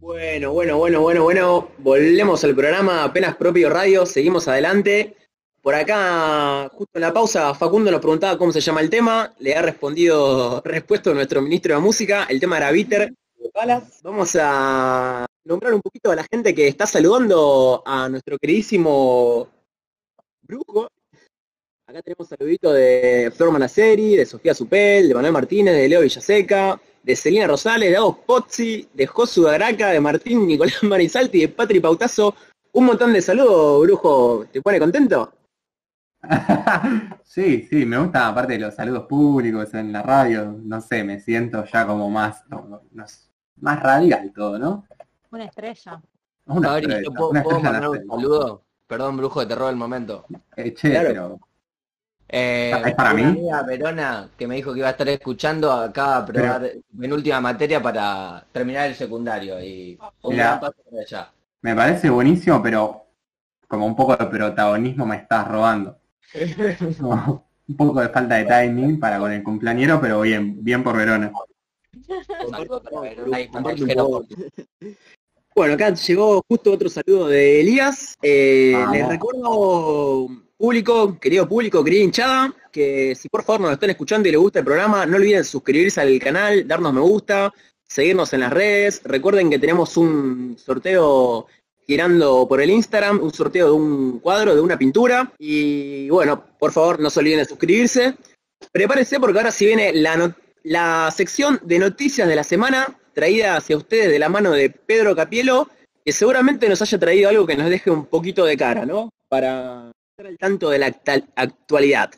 Bueno, bueno, bueno, bueno, bueno. Volvemos al programa Apenas Propio Radio, seguimos adelante. Por acá, justo en la pausa, Facundo nos preguntaba cómo se llama el tema. Le ha respondido, respuesto nuestro ministro de Música. El tema era Bitter. Vamos a nombrar un poquito a la gente que está saludando a nuestro queridísimo Brujo. Acá tenemos saludito de Flor Manaceri, de Sofía Supel, de Manuel Martínez, de Leo Villaseca, de Celina Rosales, de Agos Pozzi, de Josu Agraca, de Martín Nicolás Marizalti, de Patri Pautazo. Un montón de saludos, Brujo. ¿Te pone contento? sí, sí, me gusta aparte de los saludos públicos en la radio, no sé, me siento ya como más, más radial todo, ¿no? Una estrella. Una estrella, ¿yo puedo, mandar un saludo? Perdón, brujo, te robo el momento. Eh, che, pero... Eh, ¿Es para mí? Amiga Verona, que me dijo que iba a estar escuchando acá a probar en última materia para terminar el secundario y un paso para allá. Me parece buenísimo, pero como un poco de protagonismo me estás robando. un poco de falta de timing para con el cumpleañero, pero bien, bien por Verona. Bueno, acá llegó justo otro saludo de Elías. Eh, les recuerdo, público, querido público, querida hinchada, que si por favor nos están escuchando y les gusta el programa, no olviden suscribirse al canal, darnos me gusta, seguirnos en las redes. Recuerden que tenemos un sorteo girando por el Instagram, un sorteo de un cuadro, de una pintura. Y bueno, por favor, no se olviden de suscribirse. Prepárense porque ahora si viene la, la sección de noticias de la semana, traída hacia ustedes de la mano de Pedro Capielo, que seguramente nos haya traído algo que nos deje un poquito de cara, ¿no? Para estar al tanto de la actualidad.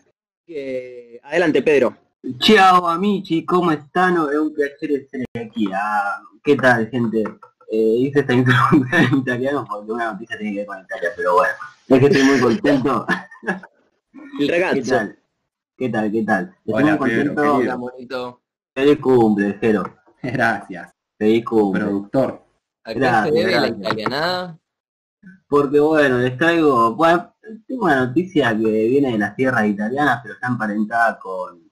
adelante, Pedro. Chao, amici, ¿cómo están? Es un placer estar aquí. Ah, ¿Qué tal, gente? Eh, hice esta introducción en italiano porque una noticia tiene que ver con Italia, pero bueno, es que estoy muy contento. El. ¿Qué tal? ¿Qué tal? ¿Qué tal? Estoy muy contento. Hola, bonito. Feliz cumple, Jero. Gracias. Cumple. Productor. ¿A qué se debe la italianada? Porque bueno, les traigo, bueno, tengo una noticia que viene de las tierras italianas, pero está emparentada con,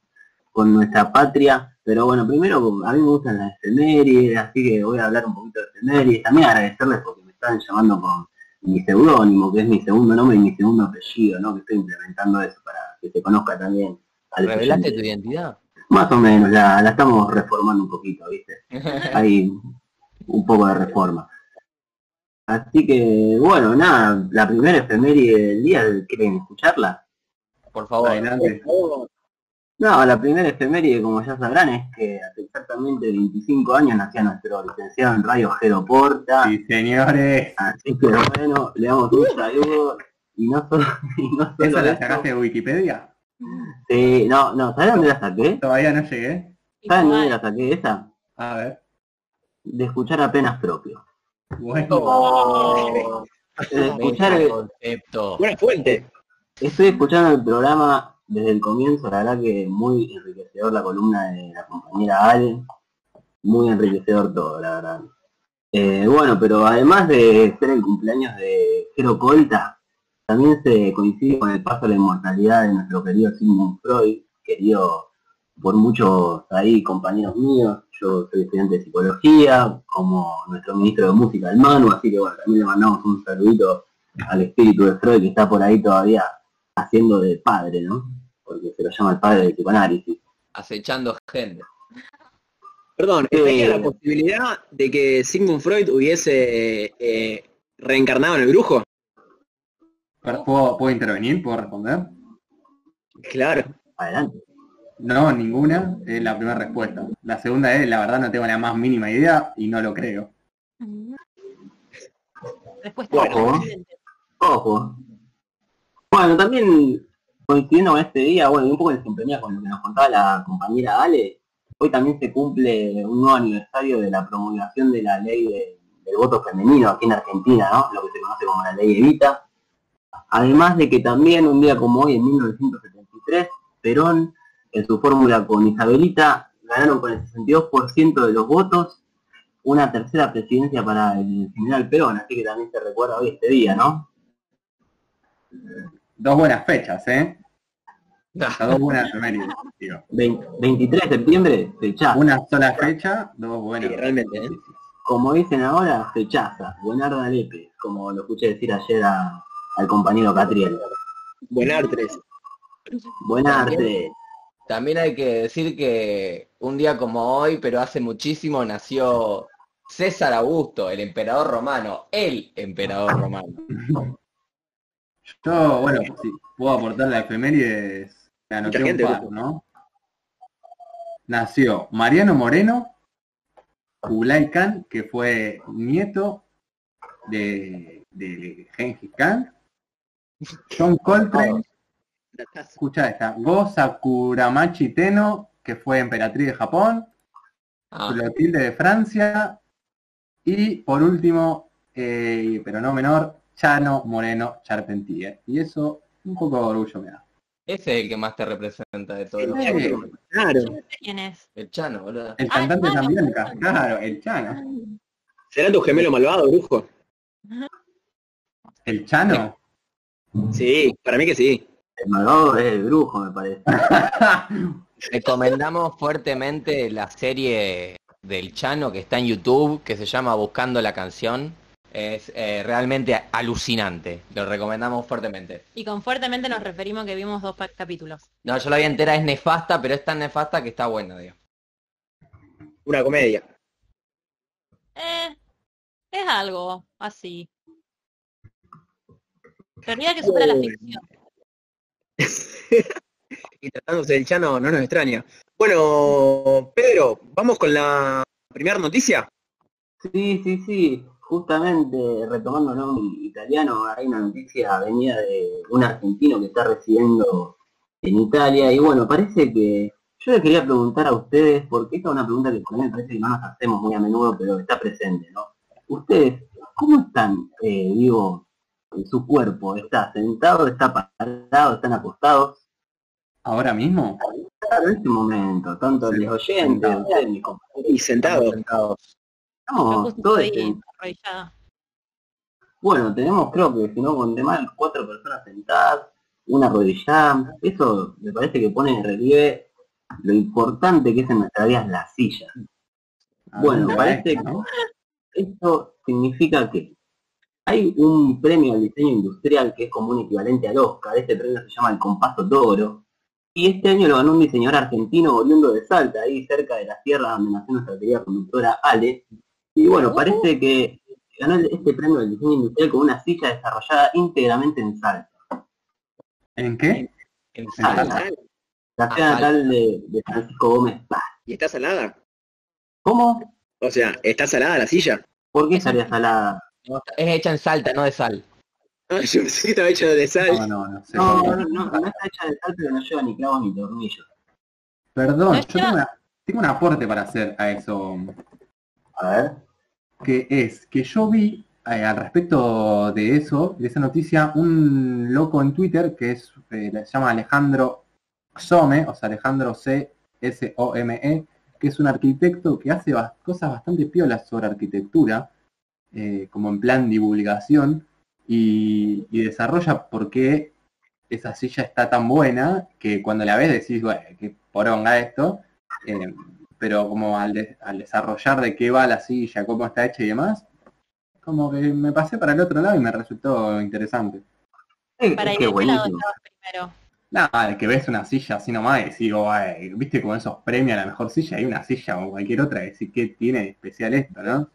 con nuestra patria. Pero bueno, primero a mí me gustan las efemérides, así que voy a hablar un poquito de efemérides. También agradecerles porque me están llamando con mi seudónimo, que es mi segundo nombre y mi segundo apellido, ¿no? Que estoy implementando eso para que se conozca también. ¿Revelaste tu identidad? Más o menos, la, la estamos reformando un poquito, ¿viste? Hay un poco de reforma. Así que, bueno, nada, la primera efeméride del día, ¿quieren escucharla? Por favor. Adelante. No, la primera efeméride, como ya sabrán, es que hace exactamente 25 años nacía nuestro licenciado en radio Jero Porta. Sí, señores. Así que bueno, le damos un saludo. Y no solo... Y no solo ¿Esa la sacaste de Wikipedia? Sí, no, no, ¿sabes dónde la saqué? Todavía no llegué. ¿Sabes dónde la saqué esa? A ver. De escuchar apenas propio. Bueno. Oh. de escuchar el concepto. Buena fuente. Estoy escuchando el programa desde el comienzo, la verdad que muy enriquecedor la columna de la compañera Ale, muy enriquecedor todo, la verdad. Eh, bueno, pero además de ser el cumpleaños de Jero Colta, también se coincide con el paso de la inmortalidad de nuestro querido Sigmund Freud, querido por muchos ahí compañeros míos. Yo soy estudiante de psicología, como nuestro ministro de música, el Manu, así que bueno, también le mandamos un saludito al espíritu de Freud que está por ahí todavía haciendo de padre, ¿no? porque se lo llama el padre del psicoanálisis. Acechando gente. Perdón, ¿hay la posibilidad de que Sigmund Freud hubiese eh, reencarnado en el brujo? ¿Puedo, intervenir? ¿Puedo responder? Claro. Adelante. No, ninguna es la primera respuesta. La segunda es, la verdad no tengo la más mínima idea y no lo creo. Respuesta Ojo. Ojo. Bueno, también coincidiendo con este día, bueno, y un poco en sintonía con lo que nos contaba la compañera Ale, hoy también se cumple un nuevo aniversario de la promulgación de la ley del voto femenino aquí en Argentina, ¿no? Lo que se conoce como la ley Evita. Además de que también un día como hoy, en 1973, Perón, en su fórmula con Isabelita, ganaron con el 62% de los votos una tercera presidencia para el general Perón, así que también se recuerda hoy este día, ¿no? Dos buenas fechas, ¿eh? dos buenas 23 de septiembre, fecha. Una sola fecha, dos buenas. realmente, ¿eh? como dicen ahora, fechaza, buenarda lepe, como lo escuché decir ayer a- al compañero Catriel. Buenartres. Buenarte. También hay que decir que un día como hoy, pero hace muchísimo, nació César Augusto, el emperador romano, el emperador romano. Yo, bueno, si puedo aportar la efemérides, me anoté un par. ¿no? Nació Mariano Moreno, Kublai Khan, que fue nieto de, de Gengis Khan, John Coltrane, escucha esta, Go Sakuramachi Teno, que fue emperatriz de Japón, Ah, Clotilde de Francia, y por último, eh, pero no menor, Chano Moreno Charpentier. Y eso un poco de orgullo me da. ese es el que más te representa de todos los. Claro. ¿Quién es? El Chano, boludo. El Ah, cantante Chano. ca- claro, el Chano. ¿Será tu gemelo malvado, brujo? ¿El Chano? Sí, para mí que sí. El malvado es el brujo, me parece. Recomendamos fuertemente la serie del Chano que está en YouTube, que se llama Buscando la canción. Es eh, realmente alucinante. Lo recomendamos fuertemente. Y con fuertemente nos referimos que vimos dos capítulos. No, yo la vi entera, es nefasta, pero es tan nefasta que está buena, digo. Una comedia. Eh, es algo así. Sería que supera la ficción. y tratándose del Chano no nos extraña. Bueno, Pedro, vamos con la primera noticia. Sí, sí, sí. Justamente retomando ¿no? mi italiano, hay una noticia venida de un argentino que está residiendo en Italia. Y bueno, parece que yo les quería preguntar a ustedes, porque esta es una pregunta que por ahí me parece que no nos hacemos muy a menudo, pero que está presente, ¿no? Ustedes, ¿cómo están, eh, digo, su cuerpo? ¿Está sentado, está parado, están acostados? ¿Ahora mismo? Claro, en este momento, tanto Sí. los oyentes, ustedes, mis compañeros, Y sentado. Sentados. Yo estamos todos. Bueno, tenemos creo que si no conté mal, cuatro personas sentadas, una arrodillada. Eso me parece que pone en relieve lo importante que es en nuestra vida la silla. ¿A Bueno, parece esto, no? Esto significa que hay un premio al diseño industrial que es como un equivalente al Oscar. Este premio se llama el Compaso Toro. Y este año lo ganó un diseñador argentino oriundo de Salta, ahí cerca de la sierra donde nació nuestra querida conductora Ale. Y bueno, parece que ganó este premio del diseño industrial con una silla desarrollada íntegramente en Salta. ¿En qué? En Salta. Salta. La Ah, ciudad Salta. natal de, de Francisco Gómez Paz. ¿Y está salada? ¿Cómo? O sea, ¿está salada la silla? ¿Por qué estaría salada? No, Es hecha en Salta, no de sal. Ah, yo pensé que estaba hecho de sal. No, no, no sé. No, no, no, no está hecha de sal, pero no lleva ni clavos ni tornillos. Perdón, No yo tengo, una- tengo un aporte para hacer a eso. A ver. que es que yo vi eh, al respecto de eso, de esa noticia, un loco en Twitter que es eh, se llama Alejandro Some, o sea Alejandro C S O M E, que es un arquitecto que hace cosas bastante piolas sobre arquitectura, eh, como en plan divulgación, y, y desarrolla por qué esa silla está tan buena que cuando la ves decís, bueno, qué poronga esto, eh, pero como al, de- al desarrollar de qué va la silla, cómo está hecha y demás, como que me pasé para el otro lado y me resultó interesante. Es, Para qué lado buenísimo. primero. Nada, que ves una silla así nomás y decís, oh, ay, viste como esos premios a la mejor silla, hay una silla o cualquier otra, decís, ¿qué tiene de especial esto, no?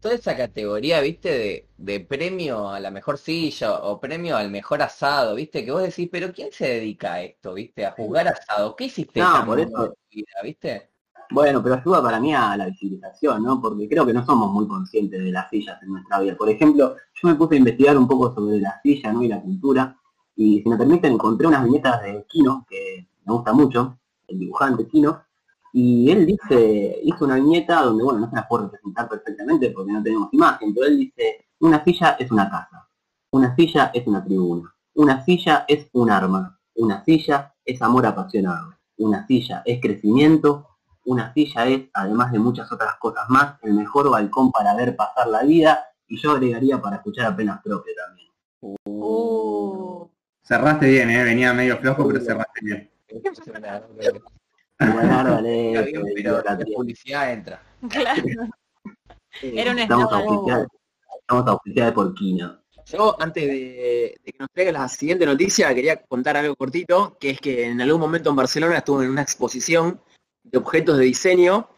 Toda esa categoría, viste, de, de premio a la mejor silla o premio al mejor asado, viste, que vos decís, pero ¿quién se dedica a esto, viste? A jugar asado. ¿Qué hiciste No, por eso- tu vida, viste? Bueno, pero ayuda para mí a la visibilización, ¿no? Porque creo que no somos muy conscientes de las sillas en nuestra vida. Por ejemplo, yo me puse a investigar un poco sobre la silla, ¿no? Y la cultura. Y si me permiten, encontré unas viñetas de Kino, que me gusta mucho, el dibujante Kino. Y él dice, hizo una viñeta donde, bueno, no se la puedo representar perfectamente porque no tenemos imagen, pero él dice, una silla es una casa, una silla es una tribuna, una silla es un arma, una silla es amor apasionado, una silla es crecimiento, una silla es, además de muchas otras cosas más, el mejor balcón para ver pasar la vida y yo agregaría para escuchar apenas propio también. Uh, Cerraste bien, ¿eh? venía medio flojo, pero cerraste bien. Bien, pero la publicidad entra. claro. Era un Estamos auspiciados, estamos auspiciados por Kino. Yo, antes de, de que nos traiga la siguiente noticia, quería contar algo cortito, que es que en algún momento en Barcelona estuve en una exposición de objetos de diseño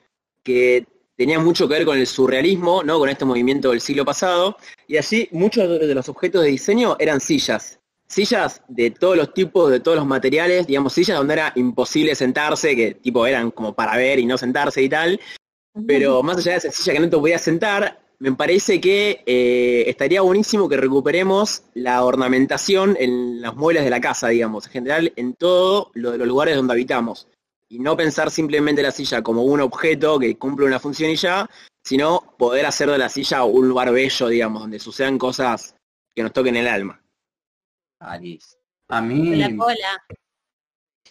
que tenía mucho que ver con el surrealismo, ¿no? Con este movimiento del siglo pasado, y allí muchos de los objetos de diseño eran sillas. Sillas de todos los tipos, de todos los materiales, digamos, sillas donde era imposible sentarse, que tipo eran como para ver y no sentarse y tal, pero más allá de esa silla que no te podías sentar, me parece que eh, estaría buenísimo que recuperemos la ornamentación en los muebles de la casa, digamos, en general en todo lo de los lugares donde habitamos. Y no pensar simplemente la silla como un objeto que cumple una función y ya, sino poder hacer de la silla un lugar bello, digamos, donde sucedan cosas que nos toquen el alma. Alice. A mí, La cola.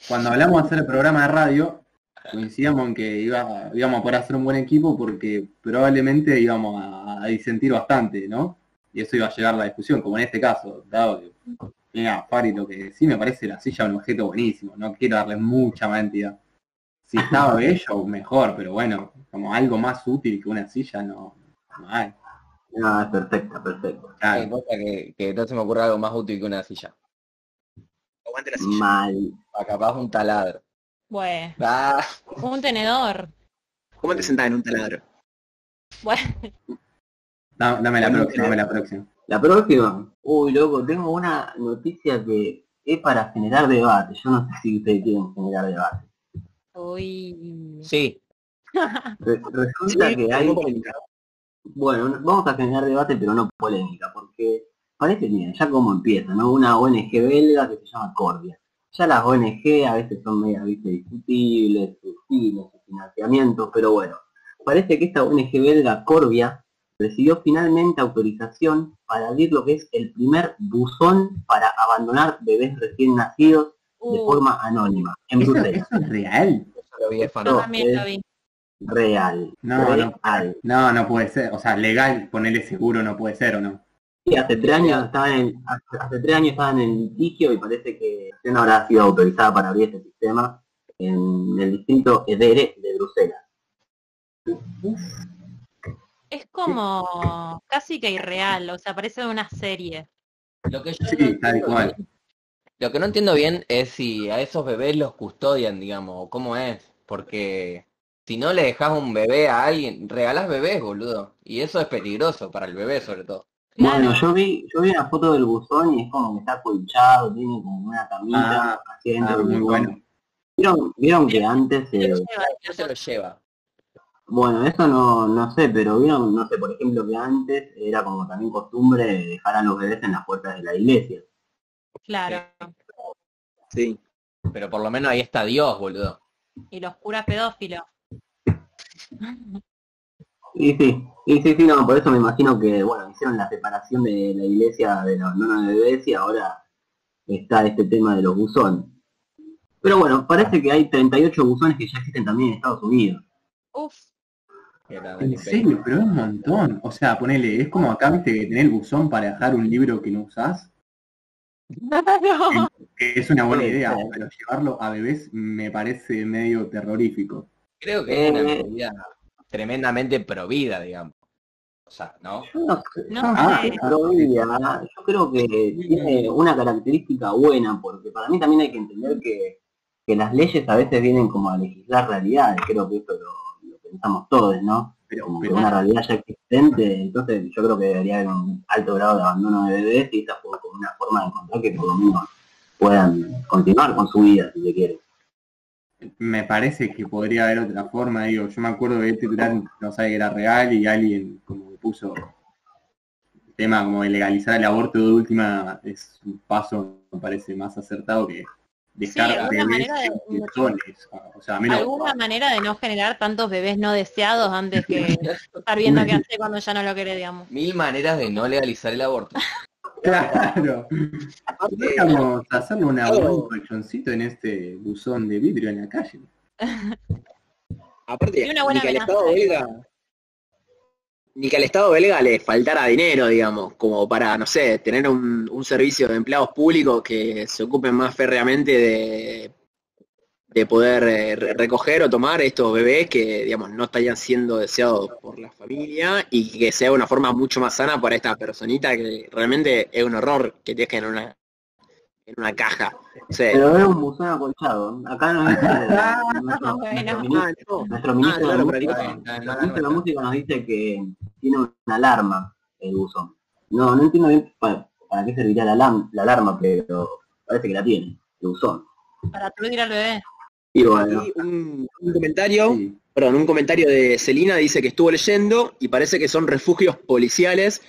cuando hablamos de hacer el programa de radio, coincidíamos en que iba, íbamos a poder hacer un buen equipo porque probablemente íbamos a, a disentir bastante, ¿no? Y eso iba a llegar a la discusión, como en este caso, dado que, mira, Fari, lo que sí me parece la silla un objeto buenísimo, no quiero darle mucha más entidad. Si estaba bello, mejor, pero bueno, como algo más útil que una silla, no, no hay. No, es perfecta, cosa que, que no se me ocurre algo más útil que una silla. Aguante la silla. Mal. O capaz un taladro. Bueno, Ah, un tenedor. ¿Cómo te sentás en un taladro? Bueno, Da- Dame la próxima, dame la próxima. La próxima. Uy, loco, tengo una noticia que es para generar debate. Yo no sé si ustedes quieren generar debate. uy. sí, Re- resulta que hay... Bueno, no- vamos a generar debate, pero no polémica, porque parece bien, ya como empieza, ¿no? Una ONG belga que se llama Cordia. Ya las ONG a veces son medias, viste, discutibles, sus fines, sus financiamientos, pero bueno, parece que esta ONG belga Corvia recibió finalmente autorización para abrir lo que es el primer buzón para abandonar bebés recién nacidos de Uh, forma anónima, en ¿Eso, Bruselas. eso es real? yo lo vi de fan. yo no, también lo es- vi. Real. No, no. real. No, no puede ser. O sea, legal, ponerle seguro no puede ser, ¿o no? Sí, hace tres años estaban en, hace, hace tres años estaban en litigio y parece que no habrá sido autorizada para abrir este sistema en el distrito Edere de Bruselas. Es como casi que irreal, o sea, parece una serie. Lo que yo Sí, no tal entiendo cual. bien- Lo que no entiendo bien es si a esos bebés los custodian, digamos, o cómo es. Porque si no le dejas un bebé a alguien, regalás bebés, boludo. Y eso es peligroso para el bebé, sobre todo. Bueno, yo vi, yo vi una foto del buzón y es como que está colchado, tiene como una camita Ah, así dentro ah, del muy bueno. ¿Vieron, vieron que antes, Se eh, lo lleva, No se lo lleva. bueno, eso no, no sé, pero vieron, no sé, por ejemplo que antes era como también costumbre dejar a los bebés en las puertas de la iglesia. Claro. Sí. Pero por lo menos ahí está Dios, boludo. Y los curas pedófilos. Y sí, y sí, sí, no, por eso me imagino que, bueno, hicieron la separación de la iglesia de los no de bebés y ahora está este tema de los buzones. Pero bueno, parece que hay 38 buzones que ya existen también en Estados Unidos. Uf. En del serio, pero es un montón. O sea, ponele, es como acá, viste, que tener el buzón para dejar un libro que no usás. Que Es una buena idea, pero llevarlo a bebés me parece medio terrorífico. Creo que es una Eh. medida tremendamente provida, digamos. O sea, ¿no? Yo no sé, No yo sé. creo que tiene una característica buena, porque para mí también hay que entender que, que las leyes a veces vienen como a legislar realidades, creo que eso lo, lo pensamos todos, ¿no? Pero, como que una realidad ya existente, entonces yo creo que debería haber un alto grado de abandono de bebés y esta fue como una forma de encontrar que por lo menos puedan continuar con su vida si se quiere. Me parece que podría haber otra forma, digo, yo me acuerdo de este titular, no sabe que era real y alguien como que puso el tema como de legalizar el aborto de última es un paso, me parece más acertado que dejar Sí, alguna bebés manera de- buzones, o sea, menos Alguna manera de no generar tantos bebés no deseados antes que estar viendo qué hacer cuando ya no lo quiere, digamos. Mil maneras de no legalizar el aborto. claro, podríamos hacerle una Claro. un colchoncito en este buzón de vidrio en la calle. Aparte, Y una buena ni que al. Estado belga, ni que al Estado belga le faltara dinero, digamos, como para, no sé, tener un, un servicio de empleados públicos que se ocupen más férreamente de, de poder eh, re- recoger o tomar estos bebés que, digamos, no estarían siendo deseados por la familia y que sea una forma mucho más sana para esta personita que realmente es un horror que te dejen en una, en una caja. O sea, Pero es un buzón acolchado. Acá nos dice nuestro, Bueno. nuestro ministro, ah, no. nuestro ministro claro, de música, ministro de está. música nos dice que tiene una alarma el buzón. No, no entiendo bien para, para qué serviría la, la alarma, pero parece que la tiene, el buzón. Para aturdir al bebé. Y bueno, Y un, un comentario, Sí. perdón, un comentario de Celina dice que estuvo leyendo y parece que son refugios policiales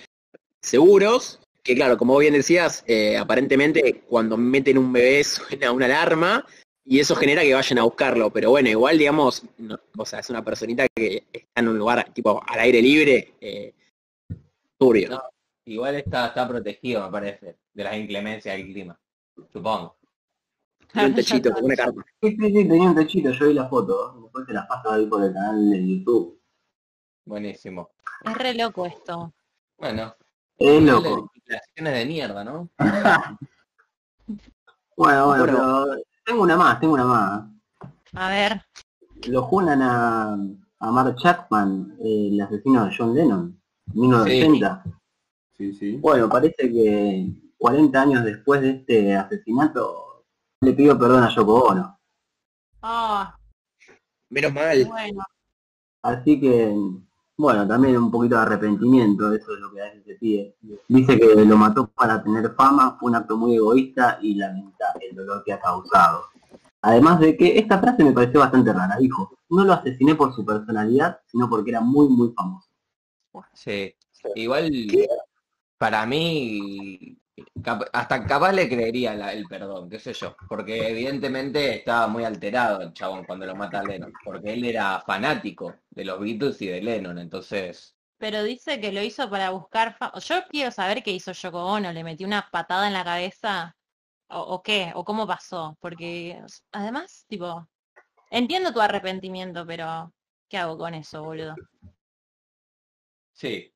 seguros, que claro, como vos bien decías, eh, aparentemente cuando meten un bebé suena una alarma y eso genera que vayan a buscarlo, pero bueno, igual digamos, no, o sea, es una personita que está en un lugar tipo al aire libre, eh, turbio. No. Igual está, está protegido, me parece, de las inclemencias del clima. Supongo. Tiene un techito, una carpa. sí, sí, sí, tenía un techito, yo vi la foto, después te la paso ahí por el canal de YouTube. Buenísimo. Es re loco esto. Bueno, Es las loco. legislaciones de mierda, ¿no? Bueno, bueno, pero tengo una más, tengo una más. A ver. Lo junan a, a Mark Chapman, el asesino de John Lennon, 1980. Sí, sí. Bueno, parece que 40 años después de este asesinato le pidió perdón a Yoko Ono. Ah, Menos mal. bueno. Así que, bueno, también un poquito de arrepentimiento, eso es lo que a veces se pide. Dice que lo mató para tener fama, fue un acto muy egoísta y lamenta el dolor que ha causado. Además de que esta frase me pareció bastante rara, dijo, no lo asesiné por su personalidad, sino porque era muy, muy famoso. Sí. Igual, para mí, hasta capaz le creería la- el perdón, qué sé yo. Porque evidentemente estaba muy alterado el chabón cuando lo mata a Lennon. Porque él era fanático de los Beatles y de Lennon, entonces... Pero dice que lo hizo para buscar. Yo quiero saber qué hizo Yoko Ono. ¿Le metió una patada en la cabeza? ¿O, o qué? ¿O cómo pasó? Porque además, tipo, entiendo tu arrepentimiento, pero ¿qué hago con eso, boludo? Sí.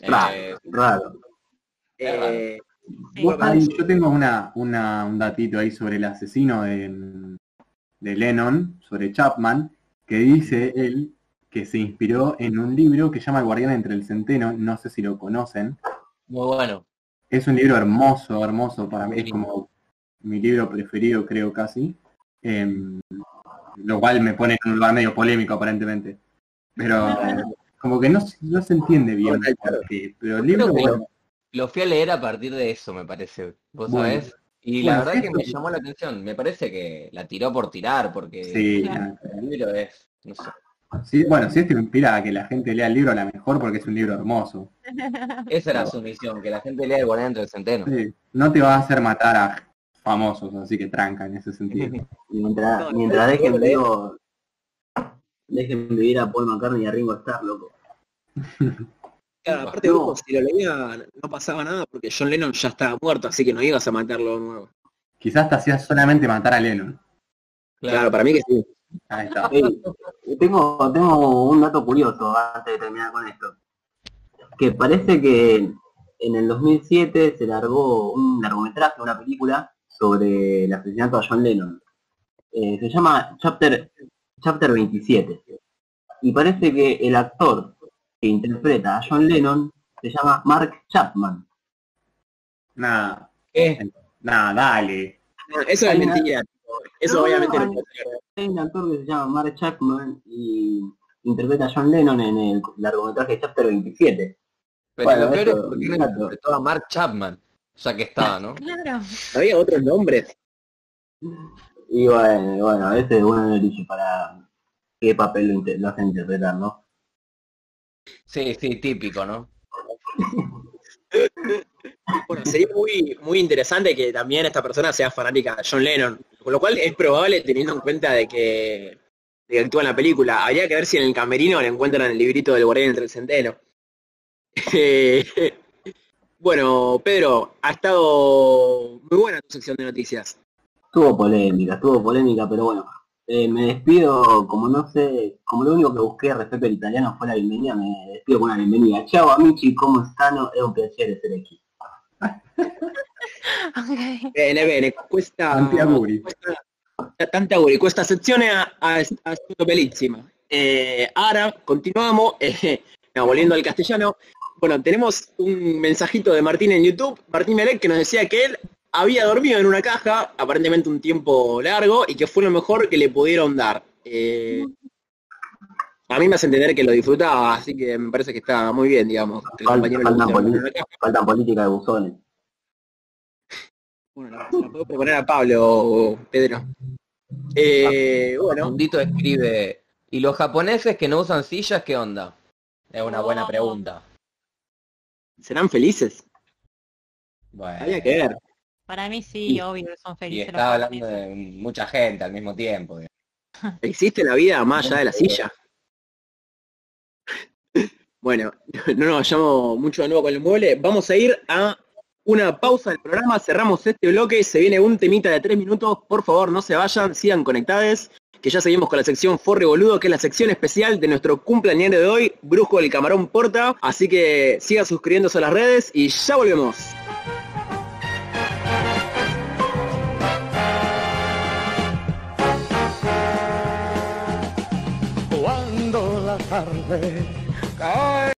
Raro, Eh, raro. Eh, yo tengo una, una- un datito ahí sobre el asesino de, de Lennon, sobre Chapman, que dice él que se inspiró en un libro que se llama El guardián entre el centeno, no sé si lo conocen. muy bueno. Es un libro hermoso, hermoso para mí, es como mi libro preferido creo casi. Em, lo cual me pone en un lugar medio polémico aparentemente. Pero eh, como que no, se- no se entiende bien Bueno, por qué. Pero el Creo libro, que bueno, Lo fui a leer a partir de eso, me parece. ¿Vos Bueno. sabés? Y la verdad que me llamó la atención. Me parece que la tiró por tirar, porque sí, el libro es, no sé. Sí, bueno, si esto inspira a que la gente lea el libro a la mejor porque es un libro hermoso. Esa era su misión, que la gente lea el guardián entre el centeno. Sí, no te va a hacer matar a famosos, así que tranca en ese sentido. Mientras, No, mientras no, dejen vivo, dejen vivir a Paul McCartney y a Ringo Starr, loco. Claro, aparte No. ojo, si lo leía no pasaba nada porque John Lennon ya estaba muerto, así que no ibas a matarlo de nuevo. Quizás te hacías solamente matar a Lennon. Claro, para mí que sí. Ahí está. Tengo, tengo un dato curioso antes de terminar con esto. Que parece que en el 2007 se largó un largometraje, una película, sobre el asesinato a John Lennon. Eh, se llama Chapter, Chapter 27. Y parece que el actor que interpreta a John Lennon se llama Mark Chapman. Nada, ¿Qué? nada, dale. Eso es mentira. Eso No, obviamente no, no puede ser. Hay un actor que se llama Mark Chapman y interpreta a John Lennon en el largometraje Chapter 27. Pero Bueno, lo peor es él exacto. interpretó a Mark Chapman, ya que estaba, ¿no? Claro. Había otros nombres. Y bueno, bueno, a veces uno no elige para qué papel lo, inter- lo hace interpretar, ¿no? Sí, sí, típico, ¿no? Bueno, sería muy, muy interesante que también esta persona sea fanática de John Lennon, con lo cual es probable teniendo en cuenta de que, de que actúa en la película. Habría que ver si en el camerino le encuentran el librito del guardián entre el centeno. Bueno, Pedro, ha estado muy buena tu sección de noticias. Tuvo polémica, tuvo polémica, pero bueno. Eh, me despido, como no sé, como lo único que busqué respecto al italiano fue la bienvenida, me despido con una bienvenida. Ciao amici, come stanno? È un piacere essere aquí. Ok. Bene, bene, questa, Tanti auguri. questa tanta auguri. Questa sezione ha, ha, è stato bellissima. Eh, ahora continuamos, eh, no, volviendo al castellano. Bueno, tenemos un mensajito de Martín en YouTube, Martín Melec, que nos decía que él había dormido en una caja, aparentemente un tiempo largo, y que fue lo mejor que le pudieron dar. Eh, a mí me hace entender que lo disfrutaba, así que me parece que está muy bien, digamos. faltan, guste dormir en poli- una caja. faltan política de buzones. Bueno, la, la puedo proponer a Pablo, Pedro. Eh, bueno, Mundito escribe, ¿y los japoneses que no usan sillas qué onda? Es una buena Oh. pregunta. ¿serán felices? Bueno, Había que ver. Para mí sí, Y- obvio son y felices los está hablando de mucha gente al mismo tiempo. digamos. ¿Existe la vida más allá de la silla? Bueno, no nos vayamos mucho de nuevo con el mueble. Vamos a ir a una pausa del programa. Cerramos este bloque. Se viene un temita de tres minutos. Por favor, no se vayan, sigan conectados. Que ya seguimos con la sección Forre Boludo, que es la sección especial de nuestro cumpleañero de hoy, Brujo del Camarón Porta. Así que sigan suscribiéndose a las redes y ya volvemos. Tarde cae.